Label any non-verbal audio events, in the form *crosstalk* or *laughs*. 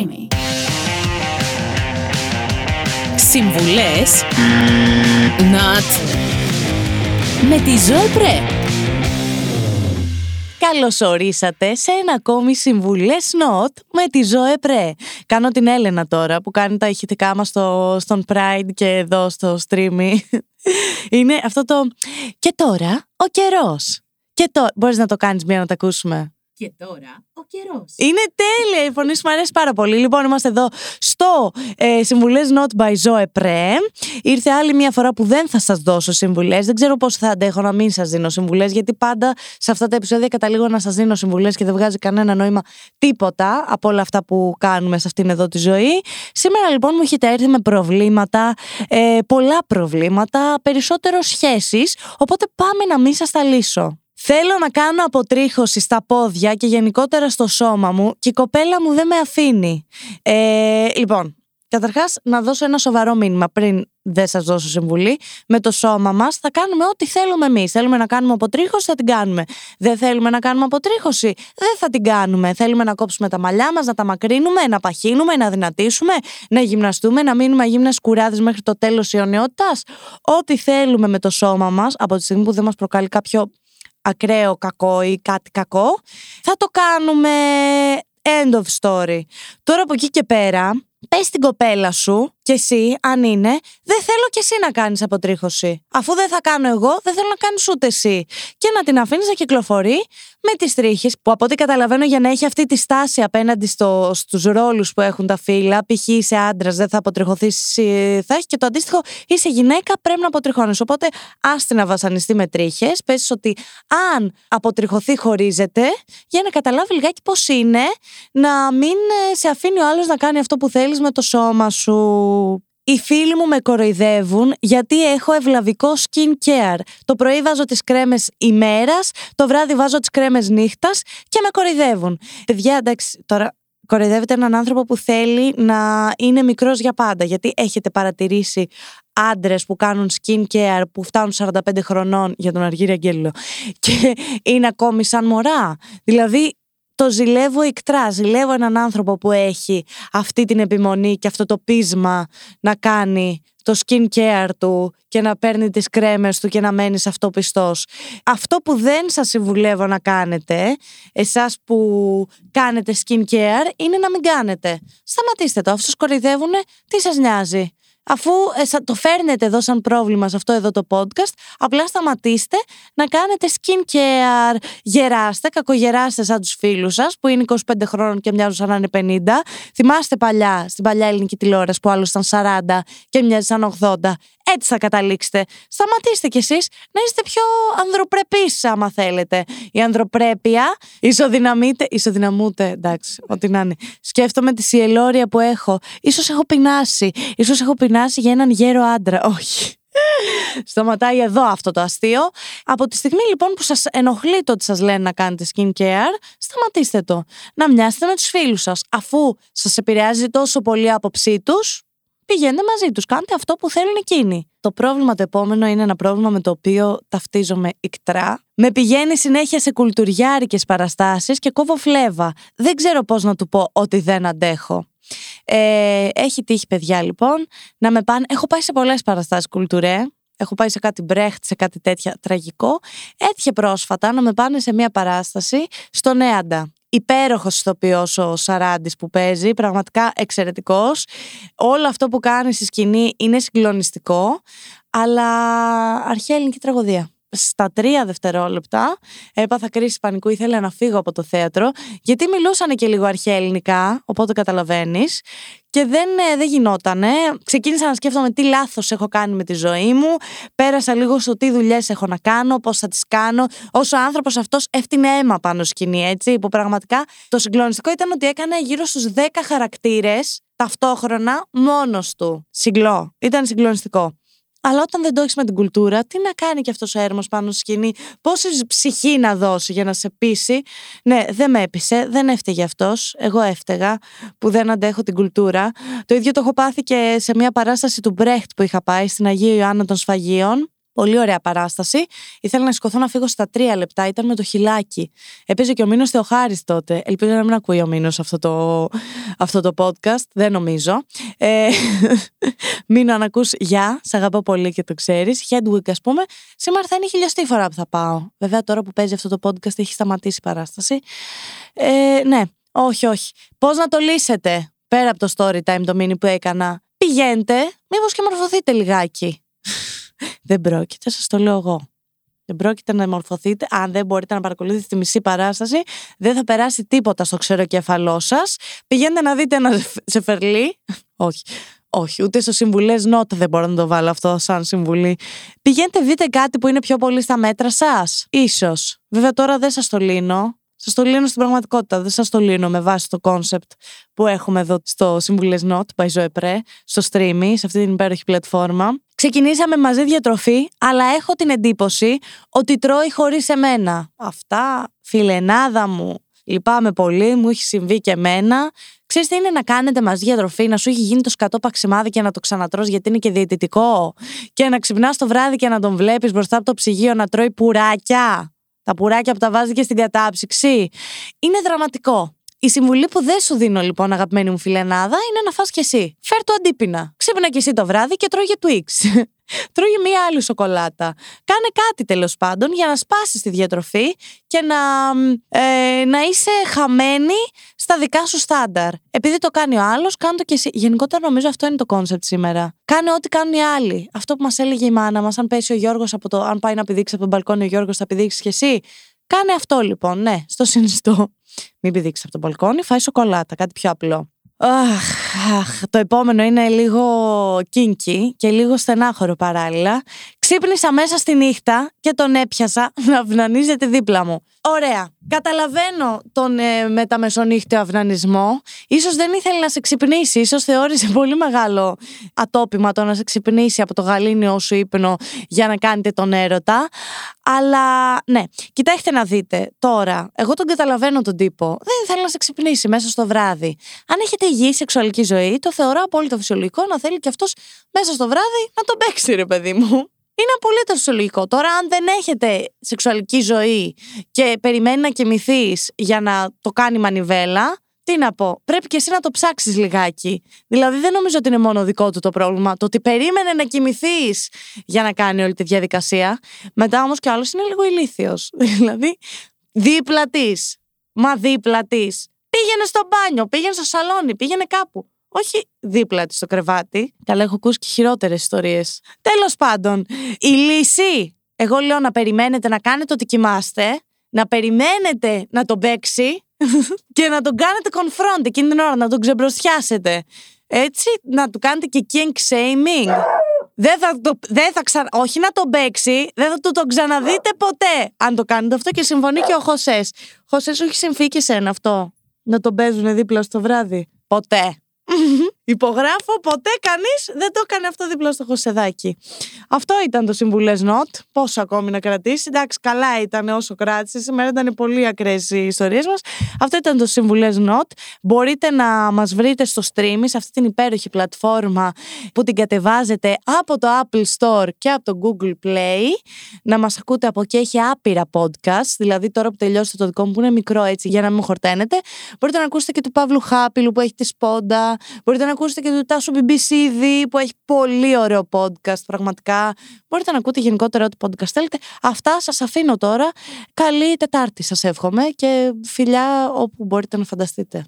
Streamy. Συμβουλές Not με τη Ζωή Πρέ. Καλώς ορίσατε σε ένα ακόμη Συμβουλές Not με τη Ζωή Πρέ. Κάνω την Έλενα τώρα που κάνει τα ηχητικά μας στο, στον Pride και εδώ στο Streamy. *laughs* Είναι αυτό το «Και τώρα ο καιρός». Και τώρα, μπορείς να το κάνεις μία να τα ακούσουμε. Και τώρα ο καιρός. Είναι τέλεια, η φωνή σου μου αρέσει πάρα πολύ. Λοιπόν, είμαστε εδώ στο ε, Συμβουλές Not by Zoe Pre. Ήρθε άλλη μια φορά που δεν θα σας δώσω συμβουλές. Δεν ξέρω πώς θα αντέχω να μην σας δίνω συμβουλές, γιατί πάντα σε αυτά τα επεισόδια καταλήγω να σας δίνω συμβουλές και δεν βγάζει κανένα νόημα τίποτα από όλα αυτά που κάνουμε σε αυτήν εδώ τη ζωή. Σήμερα λοιπόν μου έχετε έρθει με προβλήματα, ε, πολλά προβλήματα, περισσότερο σχέσεις. Οπότε πάμε να μην σας τα λύσω. Θέλω να κάνω αποτρίχωση στα πόδια και γενικότερα στο σώμα μου και η κοπέλα μου δεν με αφήνει. Ε, λοιπόν, Καταρχάς, να δώσω ένα σοβαρό μήνυμα πριν δεν σας δώσω συμβουλή. Με το σώμα μας θα κάνουμε ό,τι θέλουμε εμείς. Θέλουμε να κάνουμε αποτρίχωση, θα την κάνουμε. Δεν θέλουμε να κάνουμε αποτρίχωση, δεν θα την κάνουμε. Θέλουμε να κόψουμε τα μαλλιά μας, να τα μακρύνουμε, να παχύνουμε, να δυνατήσουμε, να γυμναστούμε, να μείνουμε αγύμνε κουράδες μέχρι το τέλος της αιωνιότητας. Ό,τι θέλουμε με το σώμα μας, από τη στιγμή που δεν μας προκαλεί κάποιο ακραίο κακό ή κάτι κακό, θα το κάνουμε end of story. Τώρα από εκεί και πέρα, πες στην κοπέλα σου και εσύ, αν είναι, δεν θέλω και εσύ να κάνεις αποτρίχωση. Αφού δεν θα κάνω εγώ, δεν θέλω να κάνεις ούτε εσύ. Και να την αφήνεις να κυκλοφορεί με τις τρίχες, που από ό,τι καταλαβαίνω για να έχει αυτή τη στάση απέναντι στο, στους ρόλους που έχουν τα φύλλα, π.χ. είσαι άντρας, δεν θα αποτριχωθεί, θα έχεις και το αντίστοιχο, είσαι γυναίκα, πρέπει να αποτριχώνεις. Οπότε άστι να βασανιστεί με τρίχες, πες ότι αν αποτριχωθεί χωρίζεται, για να καταλάβει λιγάκι πώς είναι να μην σε αφήνει ο άλλος να κάνει αυτό που θέλεις με το σώμα σου. Οι φίλοι μου με κοροϊδεύουν γιατί έχω ευλαβικό skin care. Το πρωί βάζω τις κρέμες ημέρας, το βράδυ βάζω τις κρέμες νύχτας και με κοροϊδεύουν. Παιδιά, εντάξει, τώρα κοροϊδεύετε έναν άνθρωπο που θέλει να είναι μικρός για πάντα. Γιατί έχετε παρατηρήσει άντρες που κάνουν skin care που φτάνουν 45 χρονών για τον Αργύρι Αγγέλο και είναι ακόμη σαν μωρά. Δηλαδή το ζηλεύω ικτρά. Ζηλεύω έναν άνθρωπο που έχει αυτή την επιμονή και αυτό το πείσμα να κάνει το skin care του και να παίρνει τις κρέμες του και να μένει σε αυτό πιστός. Αυτό που δεν σας συμβουλεύω να κάνετε, εσάς που κάνετε skin care, είναι να μην κάνετε. Σταματήστε το, αφού σας κοροϊδεύουνε, τι σας νοιάζει; Αφού ε, το φέρνετε εδώ σαν πρόβλημα σε αυτό εδώ το podcast, απλά σταματήστε να κάνετε skin care. Γεράστε, κακογεράστε σαν τους φίλους σας που είναι 25 χρόνων και μοιάζουν σαν να είναι 50. Θυμάστε παλιά, στην παλιά ελληνική τηλεόραση που άλλος ήταν 40 και μοιάζει σαν 80. Έτσι θα καταλήξετε. Σταματήστε κι εσείς να είστε πιο ανδροπρεπείς, άμα θέλετε. Η ανδροπρέπεια ισοδυναμείται. Ισοδυναμούται, εντάξει, ό,τι να είναι. Σκέφτομαι τη σιελόρια που έχω. σω έχω πεινάσει. σω έχω πεινάσει για έναν γέρο άντρα. *laughs* Όχι. Σταματάει εδώ αυτό το αστείο. Από τη στιγμή λοιπόν που σας ενοχλεί το ότι σας λένε να κάνετε skin care, σταματήστε το. Να μοιάσετε με τους φίλους σας. Αφού σας επηρεάζει τόσο πολύ η άποψή τους, πηγαίνετε μαζί τους. Κάντε αυτό που θέλουν εκείνοι. Το πρόβλημα το επόμενο είναι ένα πρόβλημα με το οποίο ταυτίζομαι ικτρά. Με πηγαίνει συνέχεια σε κουλτουριάρικες παραστάσεις και κόβω φλέβα. Δεν ξέρω πώς να του πω ότι δεν αντέχω. Ε, έχει τύχει, παιδιά, λοιπόν, να με πάνε. Έχω πάει σε πολλές παραστάσεις κουλτουρέ. Έχω πάει σε κάτι μπρέχτ, σε κάτι τέτοια τραγικό. Έτυχε πρόσφατα να με πάνε σε μια παράσταση στο Νέαντα υπέροχος ηθοποιός ο Σαράντης που παίζει, πραγματικά εξαιρετικός. Όλο αυτό που κάνει στη σκηνή είναι συγκλονιστικό, αλλά αρχαία ελληνική τραγωδία. Στα τρία δευτερόλεπτα έπαθα κρίση πανικού, ήθελα να φύγω από το θέατρο, γιατί μιλούσαν και λίγο αρχαία ελληνικά, οπότε καταλαβαίνεις. Και δεν, ε, δεν γινότανε. Ξεκίνησα να σκέφτομαι τι λάθος έχω κάνει με τη ζωή μου. Πέρασα λίγο στο τι δουλειές έχω να κάνω, πώς θα τις κάνω. Όσο ο άνθρωπος αυτός έφτιανε αίμα πάνω σκηνή, έτσι. Που πραγματικά το συγκλονιστικό ήταν ότι έκανε γύρω στους 10 χαρακτήρες ταυτόχρονα μόνος του. Συγκλώ. Ήταν συγκλονιστικό. Αλλά όταν δεν το έχεις με την κουλτούρα, τι να κάνει και αυτός ο έρμος πάνω στη σκηνή, πόσης ψυχή να δώσει για να σε πείσει; Ναι, δεν με έπεισε, δεν έφταιγε αυτός. Εγώ έφταιγα που δεν αντέχω την κουλτούρα. Το ίδιο το έχω πάθει και σε μια παράσταση του Μπρέχτ που είχα πάει στην Αγία Ιωάννα των Σφαγίων. Πολύ ωραία παράσταση. Ήθελα να σηκωθώ να φύγω στα τρία λεπτά. Ήταν με το χιλάκι. Έπαιζε και ο Μήνος Θεοχάρης τότε. Ελπίζω να μην ακούει ο Μήνος αυτό το, αυτό το podcast. Δεν νομίζω. Ε, *laughs* Μήνο, αν ακούς γεια. Σε αγαπώ πολύ και το ξέρεις. Hedwig, ας πούμε. Σήμερα θα είναι η χιλιοστή φορά που θα πάω. Βέβαια, τώρα που παίζει αυτό το podcast έχει σταματήσει η παράσταση. Ε, ναι, όχι, όχι. Πώς να το λύσετε; Πέρα από το story time το mini που έκανα. Πηγαίνετε, μήπως και μορφωθείτε λιγάκι. Δεν πρόκειται, σας το λέω εγώ. Δεν πρόκειται να μορφωθείτε. Αν δεν μπορείτε να παρακολουθείτε τη μισή παράσταση, δεν θα περάσει τίποτα στο ξεροκέφαλό σας. Πηγαίνετε να δείτε ένα σεφερλί. Όχι. Όχι, ούτε στο Συμβουλές Not δεν μπορώ να το βάλω αυτό σαν συμβουλή. Πηγαίνετε, δείτε κάτι που είναι πιο πολύ στα μέτρα σας. σω. Βέβαια τώρα δεν σας το λύνω. Σας το λύνω στην πραγματικότητα. Δεν σας το λύνω με βάση το concept που έχουμε εδώ στο Συμβουλές Not by Zoe Pre, στο streaming, σε αυτή την υπέροχη πλατφόρμα. Ξεκινήσαμε μαζί διατροφή, αλλά έχω την εντύπωση ότι τρώει χωρίς εμένα. Αυτά, φιλενάδα μου, λυπάμαι πολύ, μου έχει συμβεί και εμένα. Ξέρεις τι είναι να κάνετε μαζί διατροφή, να σου έχει γίνει το σκατό παξιμάδι και να το ξανατρως γιατί είναι και διαιτητικό; Και να ξυπνάς το βράδυ και να τον βλέπεις μπροστά από το ψυγείο να τρώει πουράκια. Τα πουράκια που τα βάζει και στην κατάψυξη. Είναι δραματικό. Η συμβουλή που δεν σου δίνω λοιπόν, αγαπημένη μου φιλενάδα, είναι να φας κι εσύ. Φέρ το αντίπεινα. Ξύπνα κι εσύ το βράδυ και τρώγε Twix. *laughs* Τρώγε μία άλλη σοκολάτα. Κάνε κάτι τέλος πάντων για να σπάσεις τη διατροφή και να, ε, να είσαι χαμένη στα δικά σου στάνταρ. Επειδή το κάνει ο άλλος, κάνε το κι εσύ. Γενικότερα νομίζω αυτό είναι το concept σήμερα. Κάνε ό,τι κάνουν οι άλλοι. Αυτό που μας έλεγε η μάνα μας, αν πέσει ο Γιώργος από το. Αν πάει να πηδήξει από τον μπαλκόνι, ο Γιώργος θα πηδήξεις κι εσύ; Κάνε αυτό λοιπόν, ναι, στο συνιστώ. Μην πηδήξεις από τον μπαλκόνι, φάει σοκολάτα, κάτι πιο απλό. Αχ, το επόμενο είναι λίγο kinky και λίγο στενάχωρο παράλληλα. Ξύπνησα μέσα στη νύχτα και τον έπιασα *laughs* να αυνανίζεται δίπλα μου. Ωραία. Καταλαβαίνω τον ε, μεταμεσονύχτιο αυνανισμό. Ίσως δεν ήθελε να σε ξυπνήσει. Ίσως θεώρησε *laughs* πολύ μεγάλο ατόπιμα το να σε ξυπνήσει από το γαλήνιο σου ύπνο για να κάνετε τον έρωτα. Αλλά ναι, κοιτάξτε να δείτε τώρα. Εγώ τον καταλαβαίνω τον τύπο. Δεν θέλει να σε ξυπνήσει μέσα στο βράδυ. Αν έχετε υγιή σεξουαλική ζωή, το θεωρώ απόλυτο φυσιολογικό να θέλει και αυτός μέσα στο βράδυ να τον παίξει, ρε παιδί μου. Είναι απολύτως φυσιολογικό. Τώρα, αν δεν έχετε σεξουαλική ζωή και περιμένει να κοιμηθείς για να το κάνει μανιβέλα, τι να πω, πρέπει και εσύ να το ψάξεις λιγάκι. Δηλαδή, δεν νομίζω ότι είναι μόνο δικό του το πρόβλημα. Το ότι περίμενε να κοιμηθείς για να κάνει όλη τη διαδικασία. Μετά όμως κι άλλος είναι λίγο ηλίθιος. *laughs* Δηλαδή, δίπλα της. Μα δίπλα της. Πήγαινε στο μπάνιο, πήγαινε στο σαλόνι, πήγαινε κάπου όχι δίπλα της στο κρεβάτι. Καλά, έχω ακούσει και χειρότερες ιστορίες. Τέλος πάντων, η λύση. Εγώ λέω να περιμένετε να κάνετε ότι κοιμάστε, να περιμένετε να τον παίξει *laughs* και να τον κάνετε confront εκείνη την ώρα, να τον ξεμπροστιάσετε. Έτσι, να του κάνετε και king shaming. Δεν θα, το, δεν θα ξα... Όχι να τον παίξει, δεν θα του το ξαναδείτε ποτέ. Αν το κάνετε αυτό και συμφωνεί και ο Χωσές. Χωσές, σου έχει συμφεί και σένα αυτό. Να τον παίζουν δίπλα στο βράδυ. Ποτέ. Mm-hmm. Υπογράφω, ποτέ κανείς δεν το έκανε αυτό δίπλα στο χωσεδάκι. Αυτό ήταν το συμβουλές Νότ. Πόσο ακόμη να κρατήσει. Εντάξει, καλά ήταν όσο κράτησε. Σήμερα ήταν πολύ ακραίες οι ιστορίες μας. Αυτό ήταν το συμβουλές Νότ. Μπορείτε να μας βρείτε στο stream, σε αυτή την υπέροχη πλατφόρμα που την κατεβάζετε από το Apple Store και από το Google Play. Να μας ακούτε από εκεί, έχει άπειρα podcast. Δηλαδή, τώρα που τελειώσετε το δικό μου που είναι μικρό έτσι για να μην χορταίνετε, μπορείτε να ακούσετε και του Παύλου Χάπηλου που έχει τη σπόντα. Μπορείτε να ακούσετε και του Τάσου BBC που έχει πολύ ωραίο podcast πραγματικά. Μπορείτε να ακούτε γενικότερα ό,τι podcast θέλετε. Αυτά σας αφήνω τώρα. Καλή Τετάρτη σας εύχομαι και φιλιά όπου μπορείτε να φανταστείτε.